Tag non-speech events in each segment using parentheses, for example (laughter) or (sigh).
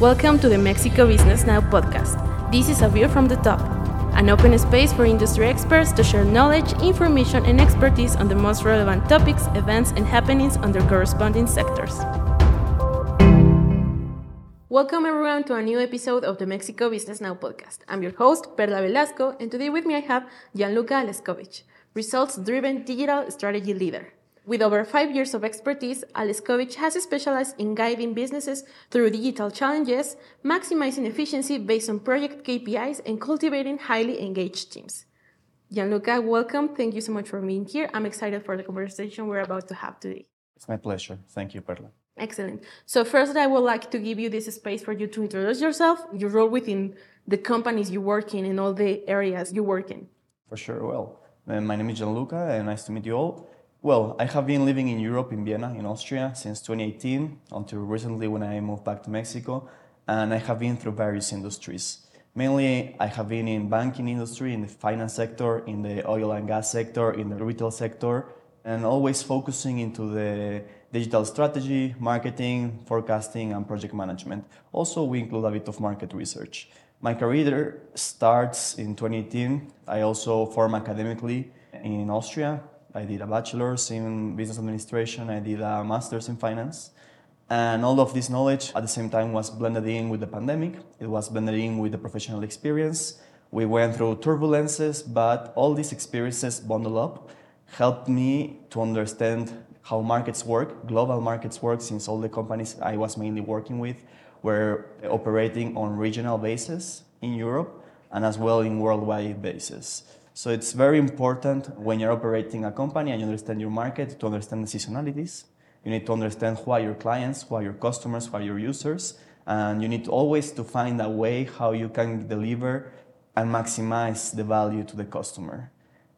Welcome to the Mexico Business Now podcast. This is a view from the top, an open space for industry experts to share knowledge, information, and expertise on the most relevant topics, events, and happenings on their corresponding sectors. Welcome everyone to a new episode of the Mexico Business Now podcast. I'm your host, Perla Velasco, and today with me I have Jean Lucca Aleskovich, results driven digital strategy leader. With over five years of expertise, Aleskovich has specialized in guiding businesses through digital challenges, maximizing efficiency based on project KPIs, and cultivating highly engaged teams. Jean Lucca, welcome. Thank you so much for being here. I'm excited for the conversation we're about to have today. It's my pleasure. Thank you, Perla. Excellent. So first, I would like to give you this space for you to introduce yourself, your role within the companies you work in, and all the areas you work in. For sure. Well, uh, my name is Jean Lucca, and nice to meet you all. Well, I have been living in Europe, in Vienna, in Austria, since 2018 until recently when I moved back to Mexico, and I have been through various industries. Mainly, I have been in banking industry, in the finance sector, in the oil and gas sector, in the retail sector, and always focusing into the digital strategy, marketing, forecasting, and project management. Also, we include a bit of market research. My career starts in 2018. I also form academically in Austria I did a bachelor's in business administration, I did a master's in finance. And all of this knowledge at the same time was blended in with the pandemic. It was blended in with the professional experience. We went through turbulences, but all these experiences bundled up helped me to understand how markets work, global markets work, since all the companies I was mainly working with were operating on regional basis in Europe and as well in worldwide basis. So it's very important when you're operating a company and you understand your market to understand the seasonalities. You need to understand who are your clients, who are your customers, who are your users, and you need to always to find a way how you can deliver and maximize the value to the customer.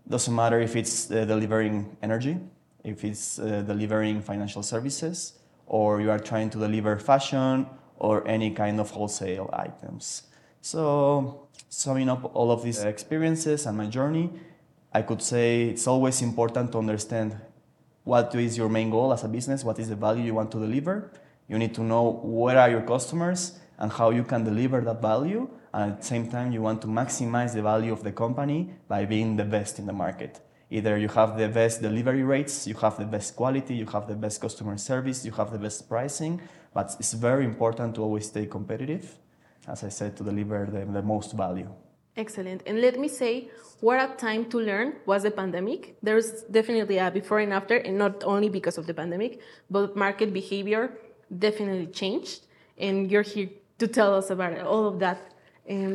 Doesn't matter if it's uh, delivering energy, if it's uh, delivering financial services, or you are trying to deliver fashion or any kind of wholesale items. So summing up all of these experiences and my journey, I could say it's always important to understand what is your main goal as a business, what is the value you want to deliver. You need to know where are your customers and how you can deliver that value. And at the same time, you want to maximize the value of the company by being the best in the market. Either you have the best delivery rates, you have the best quality, you have the best customer service, you have the best pricing, but it's very important to always stay competitive as I said, to deliver the, the most value. Excellent. And let me say, what a time to learn was the pandemic. There's definitely a before and after, and not only because of the pandemic, but market behavior definitely changed. And you're here to tell us about all of that.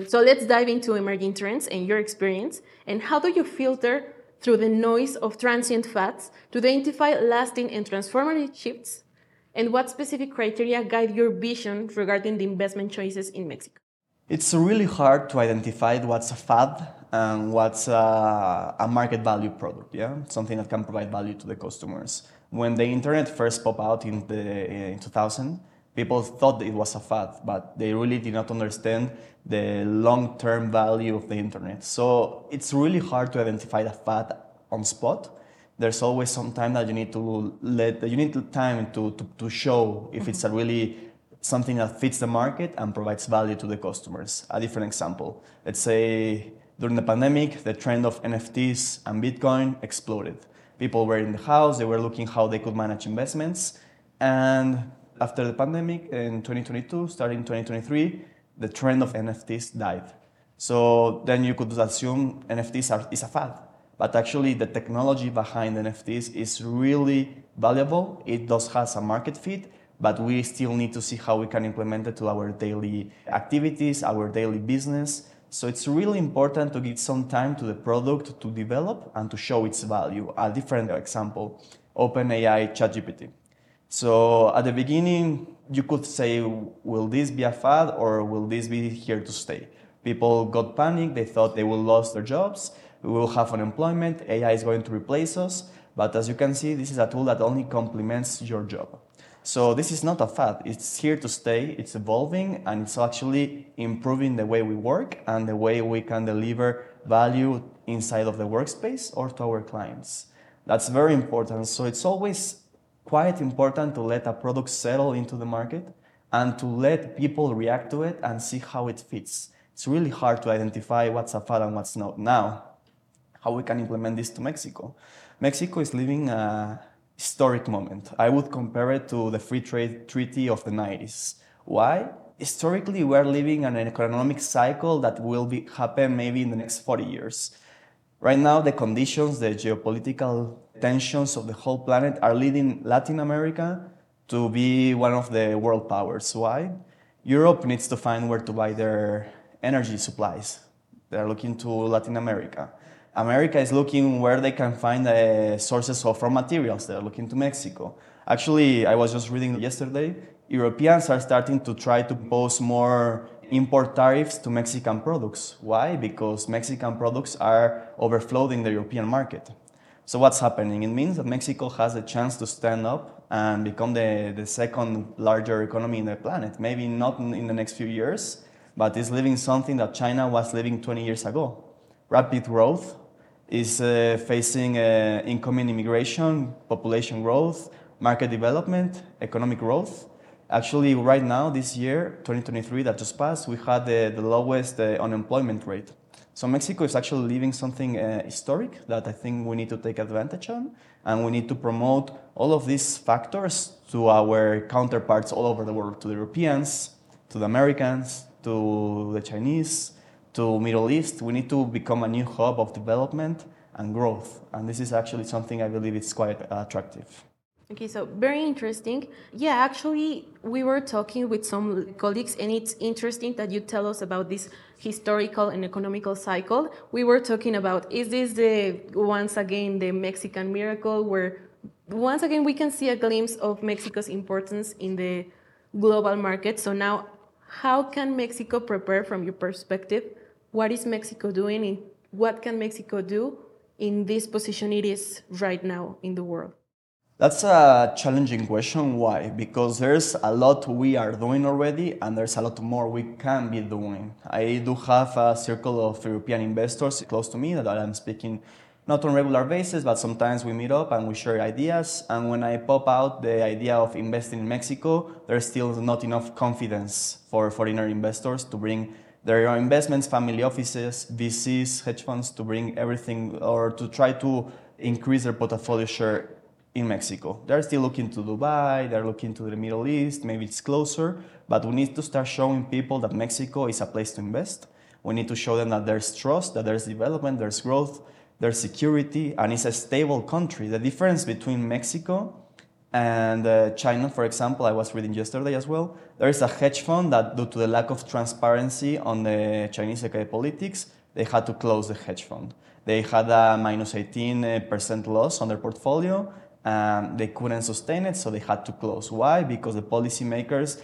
So let's dive into emerging trends and your experience. And how do you filter through the noise of transient fads to identify lasting and transformative shifts and what specific criteria guide your vision regarding the investment choices in Mexico? It's really hard to identify what's a fad and what's a, a, market value product, yeah? Something that can provide value to the customers. When the internet first popped out in, the, in 2000, people thought it was a fad, but they really did not understand the long-term value of the internet. So it's really hard to identify a fad on spot there's always some time that you need to let you need time to, to, to show if it's a mm-hmm. really something that fits the market and provides value to the customers. A different example. Let's say during the pandemic, the trend of NFTs and Bitcoin exploded. People were in the house, they were looking how they could manage investments. And after the pandemic in 2022, starting 2023, the trend of NFTs died. So then you could assume NFTs are, is a fad but actually the technology behind NFTs is really valuable. It does has a market fit, but we still need to see how we can implement it to our daily activities, our daily business. So it's really important to give some time to the product to develop and to show its value. A different example, OpenAI ChatGPT. So at the beginning, you could say, will this be a fad or will this be here to stay? People got panicked, they thought they will lose their jobs we will have unemployment, AI is going to replace us, but as you can see, this is a tool that only complements your job. So this is not a fad, it's here to stay, it's evolving, and it's actually improving the way we work and the way we can deliver value inside of the workspace or to our clients. That's very important. So it's always quite important to let a product settle into the market and to let people react to it and see how it fits. It's really hard to identify what's a fad and what's not. Now, how we can implement this to Mexico? Mexico is living a historic moment. I would compare it to the free trade treaty of the 90s. Why? Historically, we are living in an economic cycle that will be, happen maybe in the next 40 years. Right now, the conditions, the geopolitical tensions of the whole planet are leading Latin America to be one of the world powers. Why? Europe needs to find where to buy their energy supplies. They're looking to Latin America. America is looking where they can find sources of raw materials. They're looking to Mexico. Actually, I was just reading yesterday, Europeans are starting to try to pose more import tariffs to Mexican products. Why? Because Mexican products are overflowing the European market. So what's happening? It means that Mexico has a chance to stand up and become the, the second larger economy in the planet. Maybe not in the next few years, but it's living something that China was living 20 years ago. Rapid growth is uh, facing uh, incoming immigration, population growth, market development, economic growth. Actually, right now, this year, 2023, that just passed, we had the, the lowest uh, unemployment rate. So Mexico is actually living something uh, historic that I think we need to take advantage on, and we need to promote all of these factors to our counterparts all over the world, to the Europeans, to the Americans, to the Chinese, to Middle East. We need to become a new hub of development and growth, and this is actually something I believe is quite uh, attractive. Okay, so very interesting. Yeah, actually, we were talking with some colleagues, and it's interesting that you tell us about this historical and economical cycle. We were talking about is this the once again the Mexican miracle, where once again we can see a glimpse of Mexico's importance in the global market. So now, how can Mexico prepare, from your perspective, what is Mexico doing, and what can Mexico do in this position it is right now in the world? That's a challenging question. Why? Because there's a lot we are doing already, and there's a lot more we can be doing. I do have a circle of European investors close to me that I'm speaking not on regular basis, but sometimes we meet up and we share ideas. And when I pop out the idea of investing in Mexico, there's still not enough confidence for foreign investors to bring their investments, family offices, VCs, hedge funds to bring everything or to try to increase their portfolio share in Mexico. They're still looking to Dubai, they're looking to the Middle East, maybe it's closer, but we need to start showing people that Mexico is a place to invest. We need to show them that there's trust, that there's development, there's growth, there's security, and it's a stable country. The difference between Mexico and uh, China, for example, I was reading yesterday as well, there is a hedge fund that, due to the lack of transparency on the Chinese economic politics, they had to close the hedge fund. They had a minus 18% loss on their portfolio, um, they couldn't sustain it, so they had to close. Why? Because the policymakers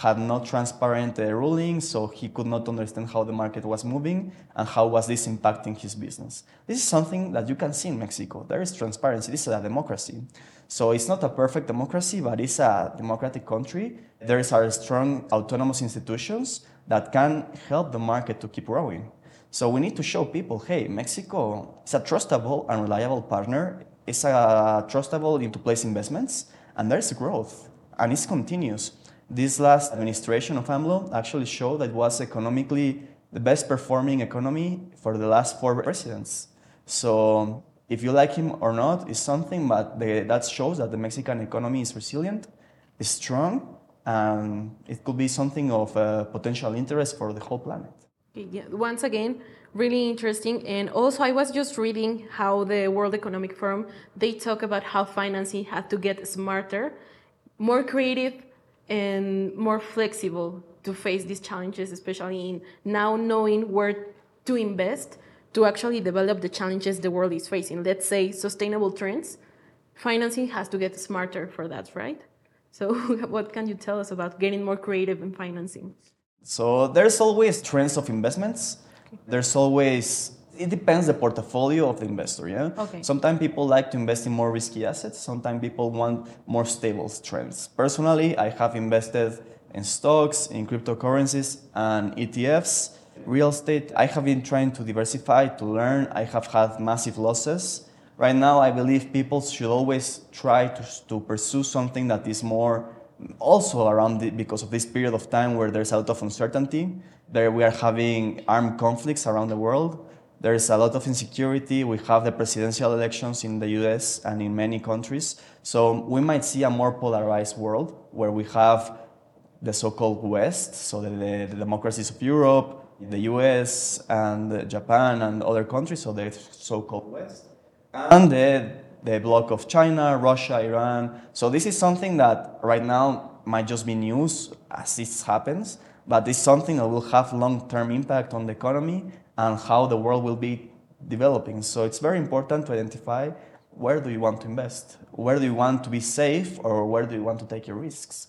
had no transparent uh, rulings, so he could not understand how the market was moving and how was this impacting his business. This is something that you can see in Mexico. There is transparency. This is a democracy. So it's not a perfect democracy, but it's a democratic country. There are strong autonomous institutions that can help the market to keep growing. So we need to show people, hey, Mexico is a trustable and reliable partner it's a trustable into place investments, and there's growth, and it's continuous. This last administration of AMLO actually showed that it was economically the best performing economy for the last four presidents. So if you like him or not, is something, but the, that shows that the Mexican economy is resilient, is strong, and it could be something of uh, potential interest for the whole planet. Yeah. Once again, really interesting. And also, I was just reading how the World Economic Forum they talk about how financing had to get smarter, more creative, and more flexible to face these challenges, especially in now knowing where to invest to actually develop the challenges the world is facing. Let's say sustainable trends. Financing has to get smarter for that, right? So, (laughs) what can you tell us about getting more creative in financing? So there's always trends of investments. There's always it depends the portfolio of the investor. Yeah. Okay. Sometimes people like to invest in more risky assets. Sometimes people want more stable trends. Personally, I have invested in stocks, in cryptocurrencies, and ETFs. Real estate, I have been trying to diversify, to learn. I have had massive losses. Right now, I believe people should always try to, to pursue something that is more also around the, because of this period of time where there's a lot of uncertainty. There we are having armed conflicts around the world. There's a lot of insecurity. We have the presidential elections in the US and in many countries. So we might see a more polarized world where we have the so-called West, so the, the, the democracies of Europe, the US and Japan and other countries, so the so-called West, and the, the bloc of China, Russia, Iran. So this is something that right now might just be news as this happens, but it's something that will have long-term impact on the economy and how the world will be developing. So it's very important to identify where do you want to invest, where do you want to be safe, or where do you want to take your risks.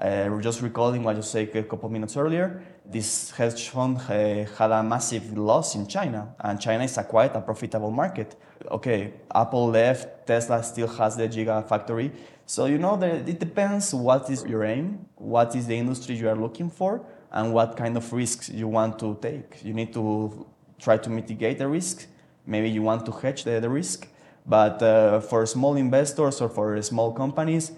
Uh, just recalling what you said a couple of minutes earlier, this hedge fund uh, had a massive loss in China, and China is a quite a profitable market. Okay, Apple left, Tesla still has the Gigafactory. So you know that it depends what is your aim, what is the industry you are looking for, and what kind of risks you want to take. You need to try to mitigate the risk. Maybe you want to hedge the, the risk. But uh, for small investors or for small companies,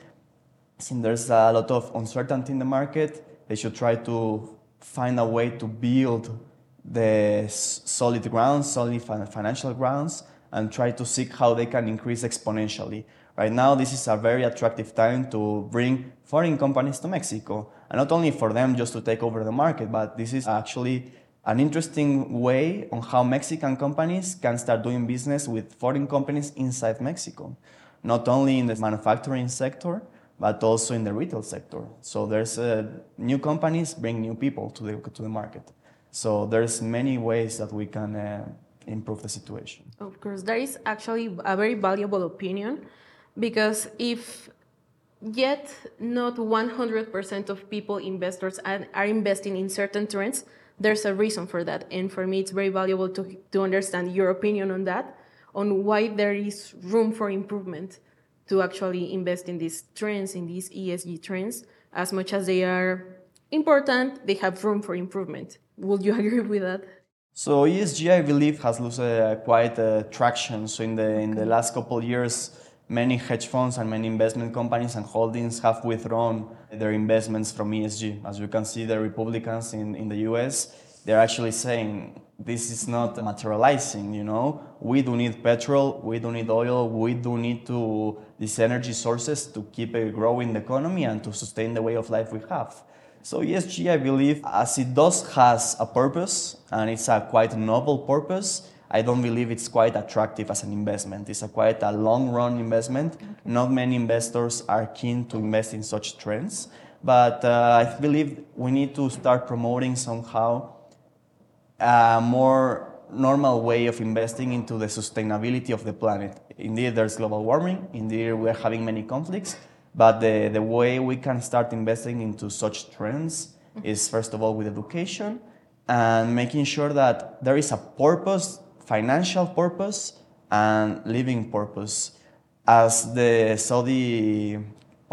since there's a lot of uncertainty in the market, they should try to find a way to build the solid grounds, solid financial grounds, and try to seek how they can increase exponentially. Right now, this is a very attractive time to bring foreign companies to Mexico. And not only for them just to take over the market, but this is actually an interesting way on how Mexican companies can start doing business with foreign companies inside Mexico, not only in the manufacturing sector, but also in the retail sector. So there's uh, new companies bring new people to the to the market. So there's many ways that we can uh, improve the situation. Of course, that is actually a very valuable opinion, because if yet not 100% of people investors are, are investing in certain trends there's a reason for that and for me it's very valuable to, to understand your opinion on that on why there is room for improvement to actually invest in these trends, in these ESG trends, as much as they are important, they have room for improvement. Would you (laughs) agree with that? So ESG, I believe, has lost uh, quite uh, traction. So in the in the last couple of years, many hedge funds and many investment companies and holdings have withdrawn their investments from ESG. As you can see, the Republicans in, in the US, they're actually saying this is not materializing you know we do need petrol we do need oil we do need to these energy sources to keep a growing economy and to sustain the way of life we have. So esg i believe as it does has a purpose and it's a quite novel purpose. I don't believe it's quite attractive as an investment. It's a quite a long run investment. Okay. not many investors are keen to invest in such trends but uh, i believe we need to start promoting somehow a more normal way of investing into the sustainability of the planet. Indeed, there's global warming. Indeed, we're having many conflicts. But the, the way we can start investing into such trends is, first of all, with education and making sure that there is a purpose, financial purpose, and living purpose. As the Saudi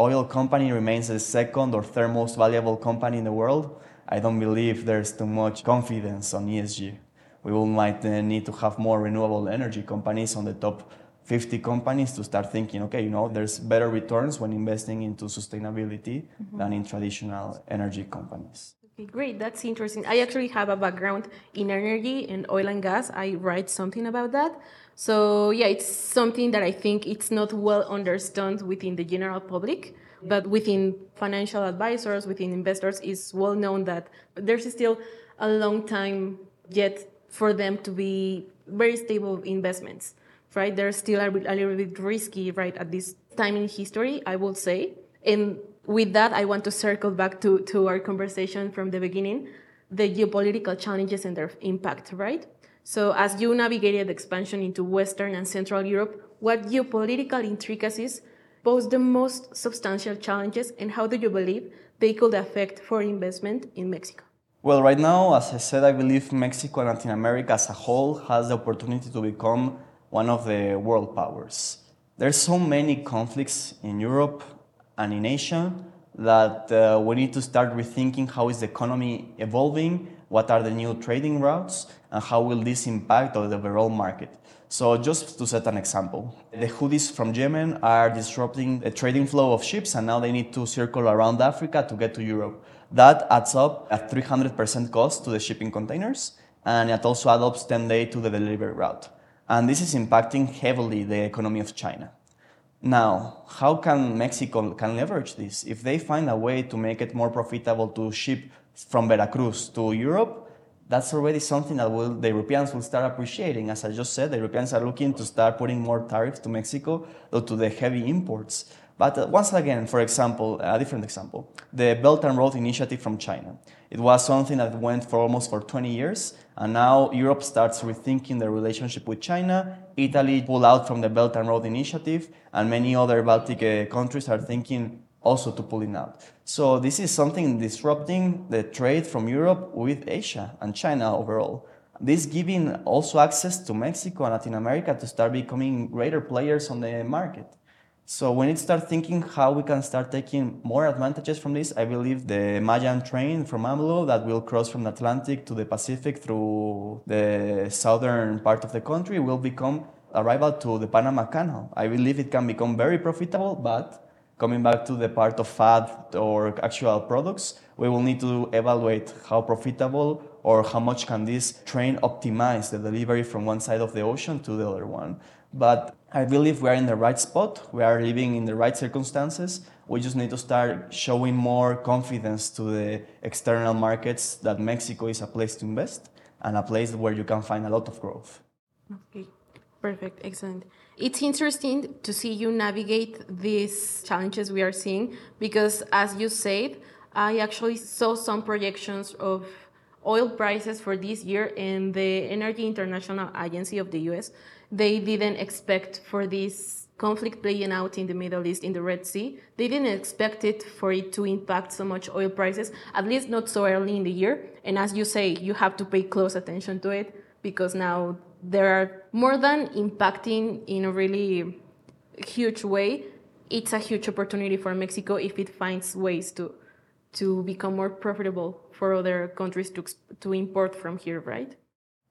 oil company remains the second or third most valuable company in the world, I don't believe there's too much confidence on ESG. We will might uh, need to have more renewable energy companies on the top 50 companies to start thinking, okay, you know, there's better returns when investing into sustainability mm-hmm. than in traditional energy companies. Okay, great. That's interesting. I actually have a background in energy and oil and gas. I write something about that. So yeah, it's something that I think it's not well understood within the general public. But within financial advisors, within investors, it's well known that there's still a long time yet for them to be very stable investments, right? They're still a, a little bit risky, right, at this time in history, I would say. And with that, I want to circle back to, to our conversation from the beginning the geopolitical challenges and their impact, right? So, as you navigated expansion into Western and Central Europe, what geopolitical intricacies pose the most substantial challenges, and how do you believe they could affect foreign investment in Mexico? Well, right now, as I said, I believe Mexico and Latin America as a whole has the opportunity to become one of the world powers. There's so many conflicts in Europe and in Asia that uh, we need to start rethinking how is the economy evolving, what are the new trading routes, and how will this impact on the overall market. So just to set an example, the Houthis from Yemen are disrupting the trading flow of ships and now they need to circle around Africa to get to Europe. That adds up a 300% cost to the shipping containers and it also adds up 10 days to the delivery route. And this is impacting heavily the economy of China. Now, how can Mexico can leverage this? If they find a way to make it more profitable to ship from Veracruz to Europe, that's already something that will, the Europeans will start appreciating. As I just said, the Europeans are looking to start putting more tariffs to Mexico due to the heavy imports. But uh, once again, for example, a different example, the Belt and Road Initiative from China. It was something that went for almost for 20 years, and now Europe starts rethinking the relationship with China. Italy pulled out from the Belt and Road Initiative, and many other Baltic uh, countries are thinking also to pulling out. So this is something disrupting the trade from Europe with Asia and China overall. This giving also access to Mexico and Latin America to start becoming greater players on the market. So when it start thinking how we can start taking more advantages from this, I believe the Mayan train from AMLO that will cross from the Atlantic to the Pacific through the southern part of the country will become a rival to the Panama Canal. I believe it can become very profitable, but coming back to the part of fat or actual products, we will need to evaluate how profitable or how much can this train optimize the delivery from one side of the ocean to the other one. But I believe we are in the right spot. We are living in the right circumstances. We just need to start showing more confidence to the external markets that Mexico is a place to invest and a place where you can find a lot of growth. Okay, perfect, excellent it's interesting to see you navigate these challenges we are seeing because, as you said, I actually saw some projections of oil prices for this year, and the Energy International Agency of the US, they didn't expect for this conflict playing out in the Middle East, in the Red Sea, they didn't expect it for it to impact so much oil prices, at least not so early in the year. And as you say, you have to pay close attention to it because now there are more than impacting in a really huge way. It's a huge opportunity for Mexico if it finds ways to to become more profitable for other countries to to import from here, right?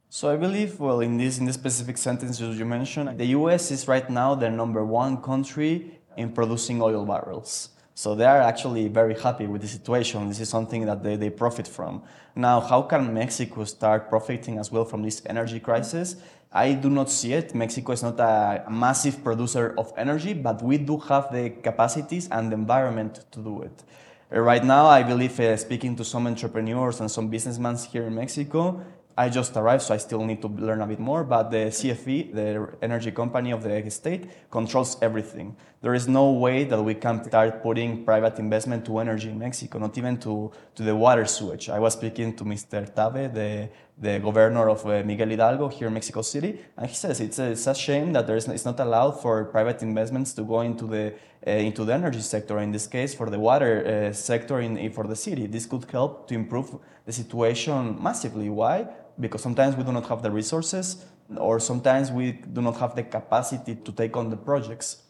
So I believe, well, in this in this specific sentence you mentioned, the U.S. is right now the number one country in producing oil barrels. So they are actually very happy with the situation. This is something that they, they profit from. Now, how can Mexico start profiting as well from this energy crisis? I do not see it. Mexico is not a massive producer of energy, but we do have the capacities and the environment to do it. Right now, I believe uh, speaking to some entrepreneurs and some businessmen here in Mexico, I just arrived, so I still need to learn a bit more. But the CFE, the energy company of the state, controls everything. There is no way that we can start putting private investment to energy in Mexico, not even to, to the water sewage. I was speaking to Mr. Tabe, the, the governor of uh, Miguel Hidalgo here in Mexico City, and he says it's a, it's a shame that there is, it's not allowed for private investments to go into the, uh, into the energy sector, in this case for the water uh, sector in, for the city. This could help to improve the situation massively. Why? because sometimes we do not have the resources or sometimes we do not have the capacity to take on the projects.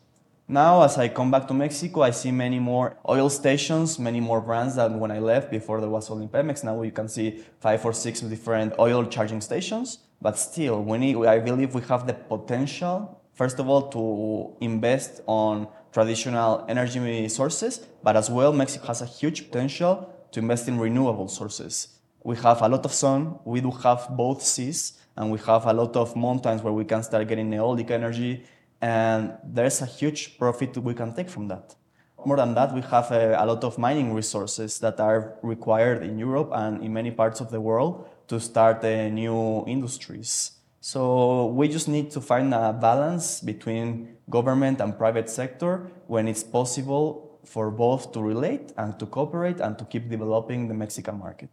Now, as I come back to Mexico, I see many more oil stations, many more brands than when I left before there was only Pemex. Now you can see five or six different oil charging stations. But still, we need, I believe we have the potential, first of all, to invest on traditional energy sources, but as well, Mexico has a huge potential to invest in renewable sources we have a lot of sun, we do have both seas, and we have a lot of mountains where we can start getting eolic energy, and there's a huge profit we can take from that. More than that, we have a, a, lot of mining resources that are required in Europe and in many parts of the world to start uh, new industries. So we just need to find a balance between government and private sector when it's possible for both to relate and to cooperate and to keep developing the Mexican market.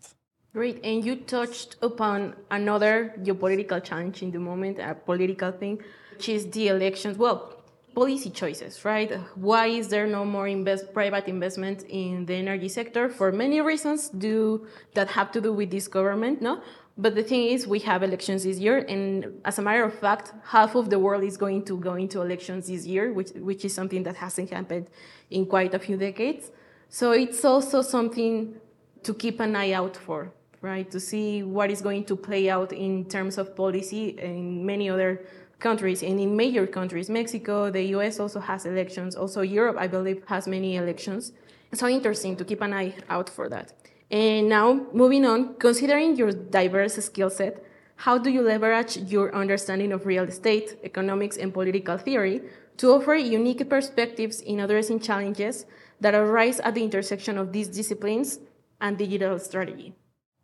Great. And you touched upon another geopolitical challenge in the moment, a political thing, which is the elections. Well, policy choices, right? Why is there no more invest, private investment in the energy sector? For many reasons do that have to do with this government, no? But the thing is, we have elections this year, and as a matter of fact, half of the world is going to go into elections this year, which, which is something that hasn't happened in quite a few decades. So it's also something to keep an eye out for right? To see what is going to play out in terms of policy in many other countries and in major countries. Mexico, the US also has elections. Also, Europe, I believe, has many elections. So interesting to keep an eye out for that. And now, moving on, considering your diverse skill set, how do you leverage your understanding of real estate, economics, and political theory to offer unique perspectives in addressing challenges that arise at the intersection of these disciplines and digital strategy?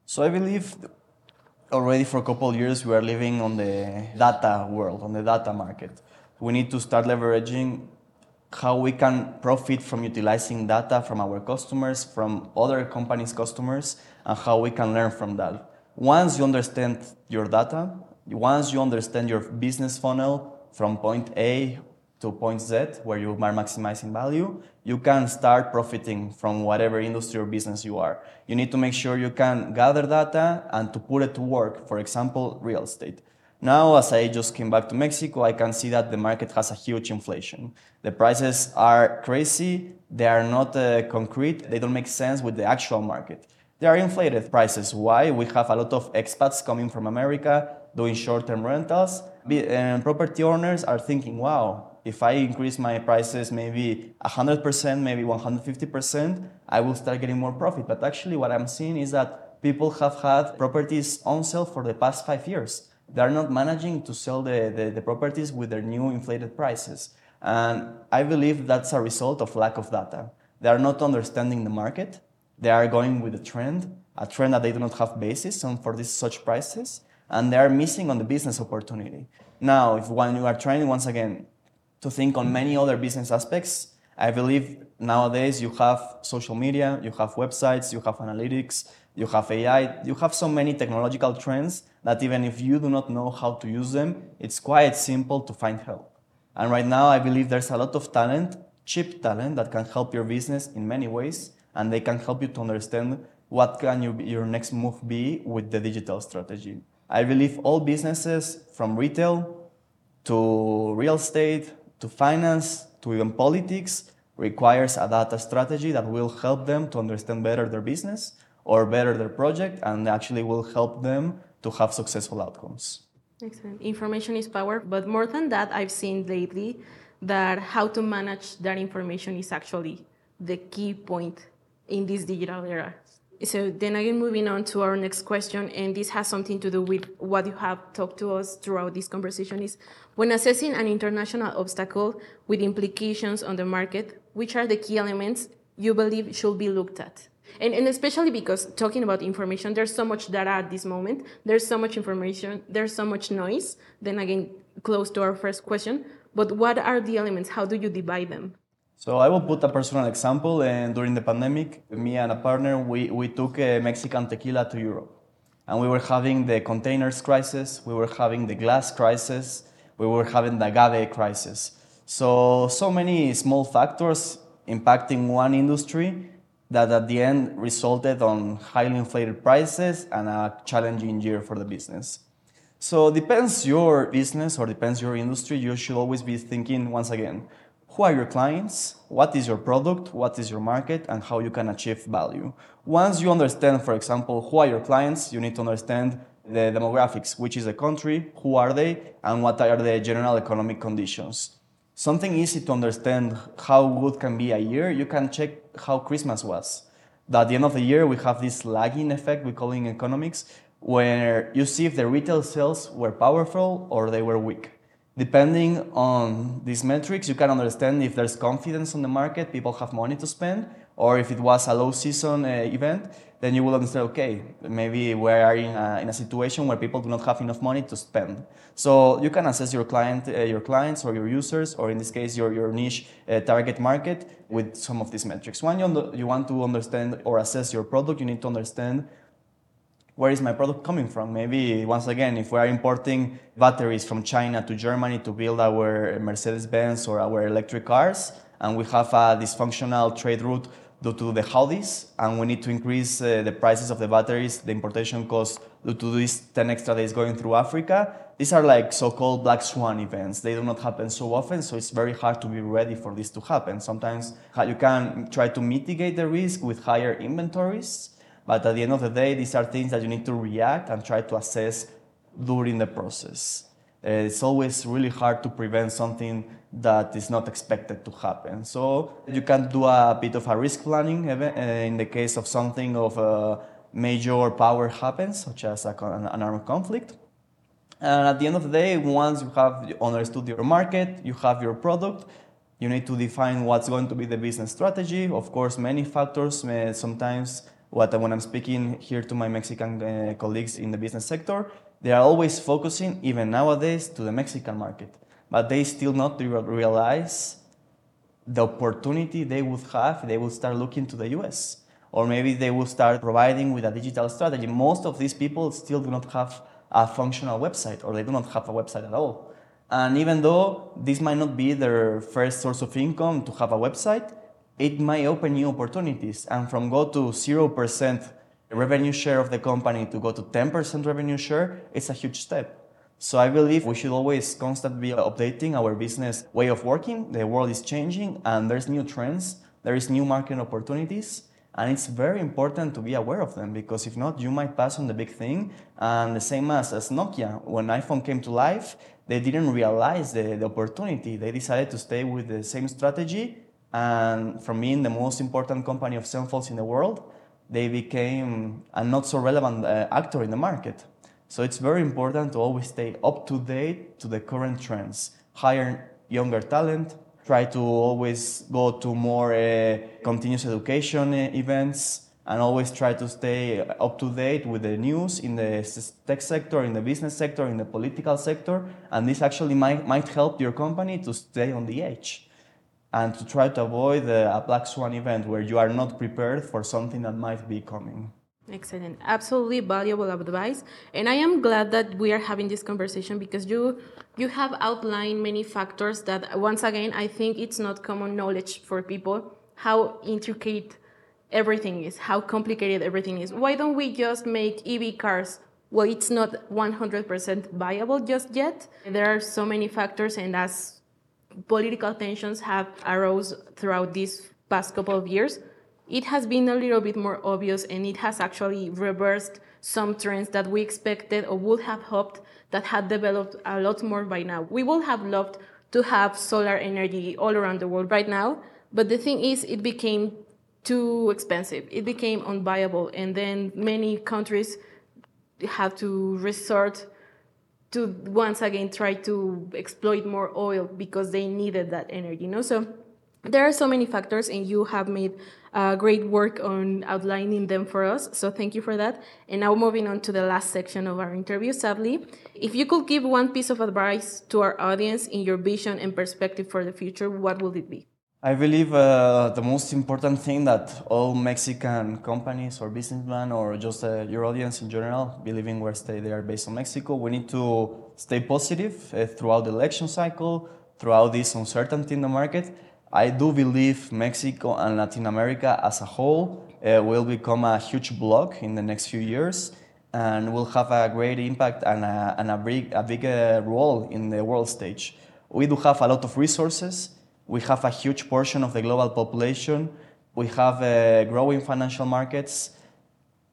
So I believe already for a couple of years we are living on the data world, on the data market. We need to start leveraging how we can profit from utilizing data from our customers, from other companies' customers, and how we can learn from that. Once you understand your data, once you understand your business funnel from point A to point Z, where you are maximizing value, you can start profiting from whatever industry or business you are. You need to make sure you can gather data and to put it to work. For example, real estate. Now, as I just came back to Mexico, I can see that the market has a huge inflation. The prices are crazy. They are not uh, concrete. They don't make sense with the actual market. They are inflated prices. Why? We have a lot of expats coming from America doing short-term rentals. And property owners are thinking, wow, if I increase my prices maybe 100%, maybe 150%, I will start getting more profit. But actually, what I'm seeing is that people have had properties on sale for the past five years. They're not managing to sell the, the, the properties with their new inflated prices. And I believe that's a result of lack of data. They are not understanding the market. They are going with a trend, a trend that they do not have basis on for these such prices, and they are missing on the business opportunity. Now, if when you are trying once again to think on many other business aspects. I believe nowadays you have social media, you have websites, you have analytics, you have AI, you have so many technological trends that even if you do not know how to use them, it's quite simple to find help. And right now, I believe there's a lot of talent, cheap talent, that can help your business in many ways, and they can help you to understand what can you, your next move be with the digital strategy. I believe all businesses, from retail to real estate to finance, to even politics, requires a data strategy that will help them to understand better their business or better their project and actually will help them to have successful outcomes. Excellent. Information is power, but more than that, I've seen lately that how to manage that information is actually the key point in this digital era. So then again, moving on to our next question, and this has something to do with what you have talked to us throughout this conversation is when assessing an international obstacle with implications on the market, which are the key elements you believe should be looked at? And, and especially because talking about information, there's so much data at this moment, there's so much information, there's so much noise. Then again, close to our first question, but what are the elements? How do you divide them? So I will put a personal example. And during the pandemic, me and a partner, we, we took a Mexican tequila to Europe. And we were having the containers crisis, we were having the glass crisis, we were having the agave crisis. So, so many small factors impacting one industry that at the end resulted on highly inflated prices and a challenging year for the business. So depends your business or depends your industry, you should always be thinking once again, who are your clients, what is your product, what is your market, and how you can achieve value. Once you understand, for example, who are your clients, you need to understand the demographics, which is the country, who are they, and what are the general economic conditions. Something easy to understand how good can be a year, you can check how Christmas was. At the end of the year, we have this lagging effect we call in economics, where you see if the retail sales were powerful or they were weak. Depending on these metrics, you can understand if there's confidence on the market, people have money to spend, or if it was a low season uh, event, then you will understand, okay, maybe we are in a, in a situation where people do not have enough money to spend. So you can assess your client, uh, your clients or your users, or in this case, your, your niche uh, target market with some of these metrics. When you, you want to understand or assess your product, you need to understand where is my product coming from? Maybe once again, if we are importing batteries from China to Germany to build our Mercedes Benz or our electric cars, and we have a dysfunctional trade route due to the Houthis, and we need to increase uh, the prices of the batteries, the importation cost due to these 10 extra days going through Africa. These are like so-called black swan events. They do not happen so often, so it's very hard to be ready for this to happen. Sometimes you can try to mitigate the risk with higher inventories, But at the end of the day, these are things that you need to react and try to assess during the process. Uh, it's always really hard to prevent something that is not expected to happen. So you can do a bit of a risk planning uh, in the case of something of a major power happens, such as a, an armed conflict. And at the end of the day, once you have understood your market, you have your product, you need to define what's going to be the business strategy. Of course, many factors. Uh, sometimes, what when I'm speaking here to my Mexican uh, colleagues in the business sector, they are always focusing, even nowadays, to the Mexican market. But they still not realize the opportunity they would have. They would start looking to the US, or maybe they will start providing with a digital strategy. Most of these people still do not have a functional website, or they do not have a website at all. And even though this might not be their first source of income to have a website, it might open new opportunities. And from go to 0% revenue share of the company to go to 10% revenue share, it's a huge step. So I believe we should always constantly be updating our business way of working. The world is changing and there's new trends, there is new market opportunities. And it's very important to be aware of them because if not, you might pass on the big thing. And the same as, as Nokia, when iPhone came to life, they didn't realize the, the opportunity. They decided to stay with the same strategy. And from being the most important company of phones in the world, they became a not so relevant uh, actor in the market. So it's very important to always stay up to date to the current trends, hire younger talent, try to always go to more uh, continuous education uh, events, and always try to stay up to date with the news in the tech sector, in the business sector, in the political sector. And this actually might, might help your company to stay on the edge and to try to avoid a black swan event where you are not prepared for something that might be coming. Excellent. Absolutely valuable advice. And I am glad that we are having this conversation because you you have outlined many factors that once again I think it's not common knowledge for people how intricate everything is, how complicated everything is. Why don't we just make EV cars? Well, it's not 100% viable just yet. There are so many factors, and as political tensions have arose throughout these past couple of years, it has been a little bit more obvious and it has actually reversed some trends that we expected or would have hoped that had developed a lot more by now. We would have loved to have solar energy all around the world right now, but the thing is, it became too expensive. It became unviable, and then many countries have to resort to once again try to exploit more oil because they needed that energy. You know, so there are so many factors, and you have made uh, great work on outlining them for us. So thank you for that. And now moving on to the last section of our interview, Sadly, if you could give one piece of advice to our audience in your vision and perspective for the future, what would it be? I believe uh, the most important thing that all Mexican companies or businessmen or just uh, your audience in general, believing where stay they are based on Mexico, we need to stay positive uh, throughout the election cycle, throughout this uncertainty in the market. I do believe Mexico and Latin America as a whole uh, will become a huge bloc in the next few years and will have a great impact and a, and a big, a big role in the world stage. We do have a lot of resources we have a huge portion of the global population. We have uh, growing financial markets.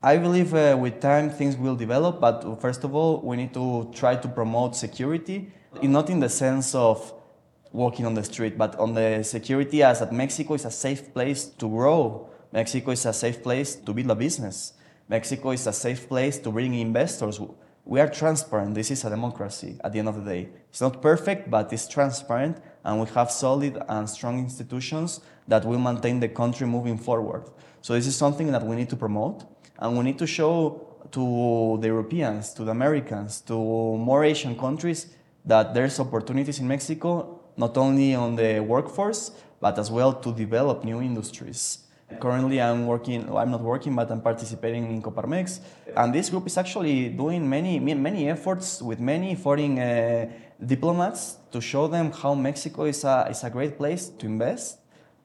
I believe uh, with time things will develop, but first of all, we need to try to promote security, not in the sense of walking on the street, but on the security as that Mexico is a safe place to grow. Mexico is a safe place to build a business. Mexico is a safe place to bring investors. We are transparent. This is a democracy at the end of the day. It's not perfect, but it's transparent and we have solid and strong institutions that will maintain the country moving forward. So this is something that we need to promote, and we need to show to the Europeans, to the Americans, to more Asian countries that there's opportunities in Mexico, not only on the workforce, but as well to develop new industries. Currently, I'm working. Well, I'm not working, but I'm participating in Coparmex, and this group is actually doing many many efforts with many foreign uh, diplomats to show them how Mexico is a, is a great place to invest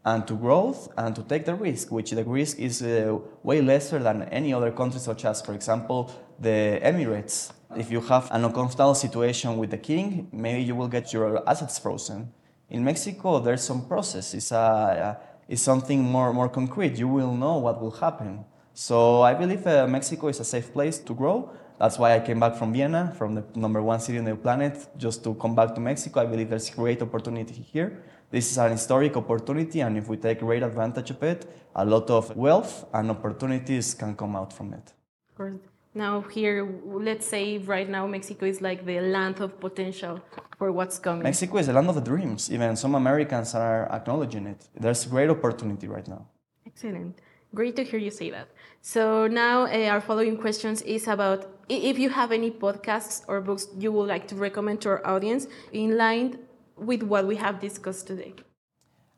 and to growth and to take the risk, which the risk is uh, way lesser than any other country, such as, for example, the Emirates. If you have an uncomfortable situation with the king, maybe you will get your assets frozen. In Mexico, there's some process. It's, a, it's something more, more concrete. You will know what will happen. So I believe uh, Mexico is a safe place to grow. That's why I came back from Vienna, from the number one city on the planet, just to come back to Mexico. I believe there's great opportunity here. This is an historic opportunity, and if we take great advantage of it, a lot of wealth and opportunities can come out from it. Of course. Now, here, let's say right now Mexico is like the land of potential for what's coming. Mexico is the land of the dreams. Even some Americans are acknowledging it. There's great opportunity right now. Excellent. Great to hear you say that. So now uh, our following questions is about if you have any podcasts or books you would like to recommend to our audience in line with what we have discussed today.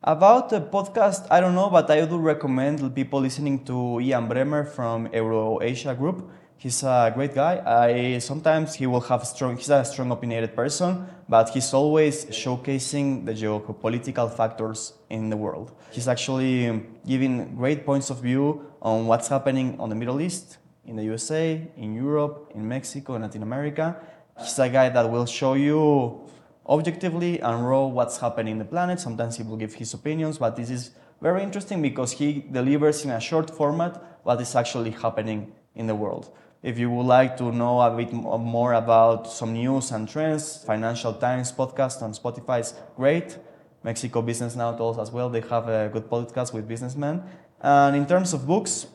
About the podcast, I don't know, but I would recommend people listening to Ian Bremmer from Eurasia Group. He's a great guy. I sometimes he will have strong. He's a strong opinionated person, but he's always showcasing the geopolitical factors in the world. He's actually giving great points of view on what's happening on the Middle East, in the USA, in Europe, in Mexico, in Latin America. He's a guy that will show you objectively and raw what's happening in the planet. Sometimes he will give his opinions, but this is very interesting because he delivers in a short format what is actually happening in the world. If you would like to know a bit more about some news and trends, Financial Times podcast on Spotify is great. Mexico Business Now told as well. They have a good podcast with businessmen. And in terms of books,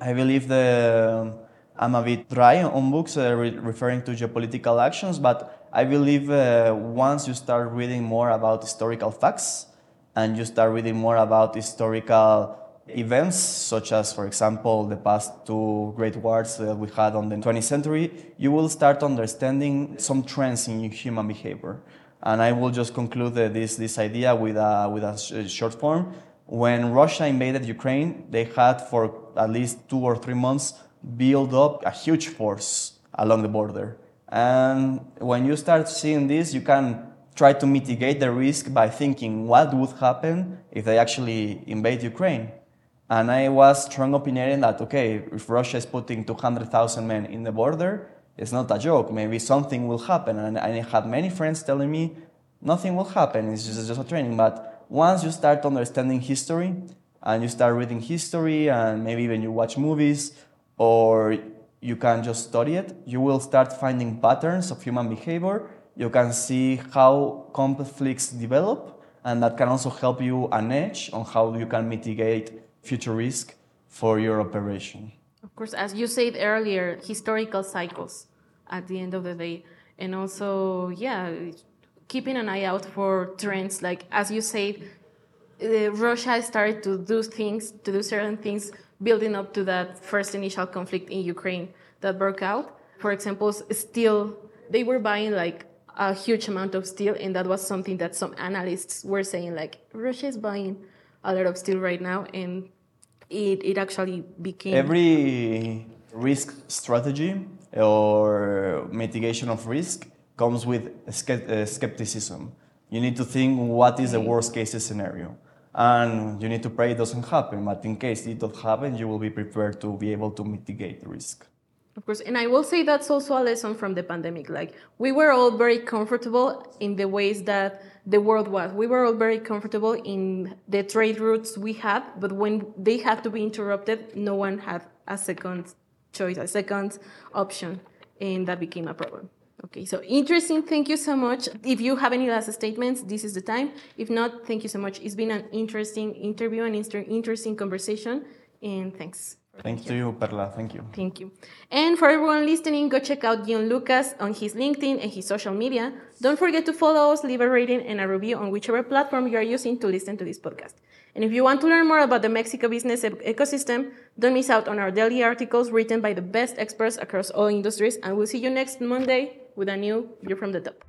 I believe the I'm a bit dry on books uh, re- referring to geopolitical actions, but I believe uh, once you start reading more about historical facts and you start reading more about historical events, such as, for example, the past two great wars that we had on the 20th century, you will start understanding some trends in human behavior. And I will just conclude this, this idea with a, with a short form. When Russia invaded Ukraine, they had for at least two or three months built up a huge force along the border. And when you start seeing this, you can try to mitigate the risk by thinking what would happen if they actually invade Ukraine. And I was strong opinion that, okay, if Russia is putting 200,000 men in the border, it's not a joke. Maybe something will happen. And I had many friends telling me, nothing will happen. It's just, just a training. But once you start understanding history and you start reading history and maybe even you watch movies or you can just study it, you will start finding patterns of human behavior. You can see how conflicts develop and that can also help you an edge on how you can mitigate future risk for your operation. Of course, as you said earlier, historical cycles at the end of the day. And also, yeah, keeping an eye out for trends. Like, as you said, uh, Russia started to do things, to do certain things, building up to that first initial conflict in Ukraine that broke out. For example, steel, they were buying like a huge amount of steel, and that was something that some analysts were saying, like, Russia is buying a lot of steel right now, and it, it actually became. Every risk strategy or mitigation of risk comes with uh, skepticism. You need to think what is the worst case scenario. And you need to pray it doesn't happen, but in case it does happen, you will be prepared to be able to mitigate the risk. Of course, and I will say that's also a lesson from the pandemic. Like we were all very comfortable in the ways that the world was. We were all very comfortable in the trade routes we had, but when they had to be interrupted, no one had a second choice, a second option, and that became a problem. Okay, so interesting. Thank you so much. If you have any last statements, this is the time. If not, thank you so much. It's been an interesting interview, an interesting conversation, and thanks. Thank you, Perla. Thank you. Thank you. And for everyone listening, go check out Jean Lucca on his LinkedIn and his social media. Don't forget to follow us, leave a rating and a review on whichever platform you are using to listen to this podcast. And if you want to learn more about the Mexico business ecosystem, don't miss out on our daily articles written by the best experts across all industries. And we'll see you next Monday with a new view from the top.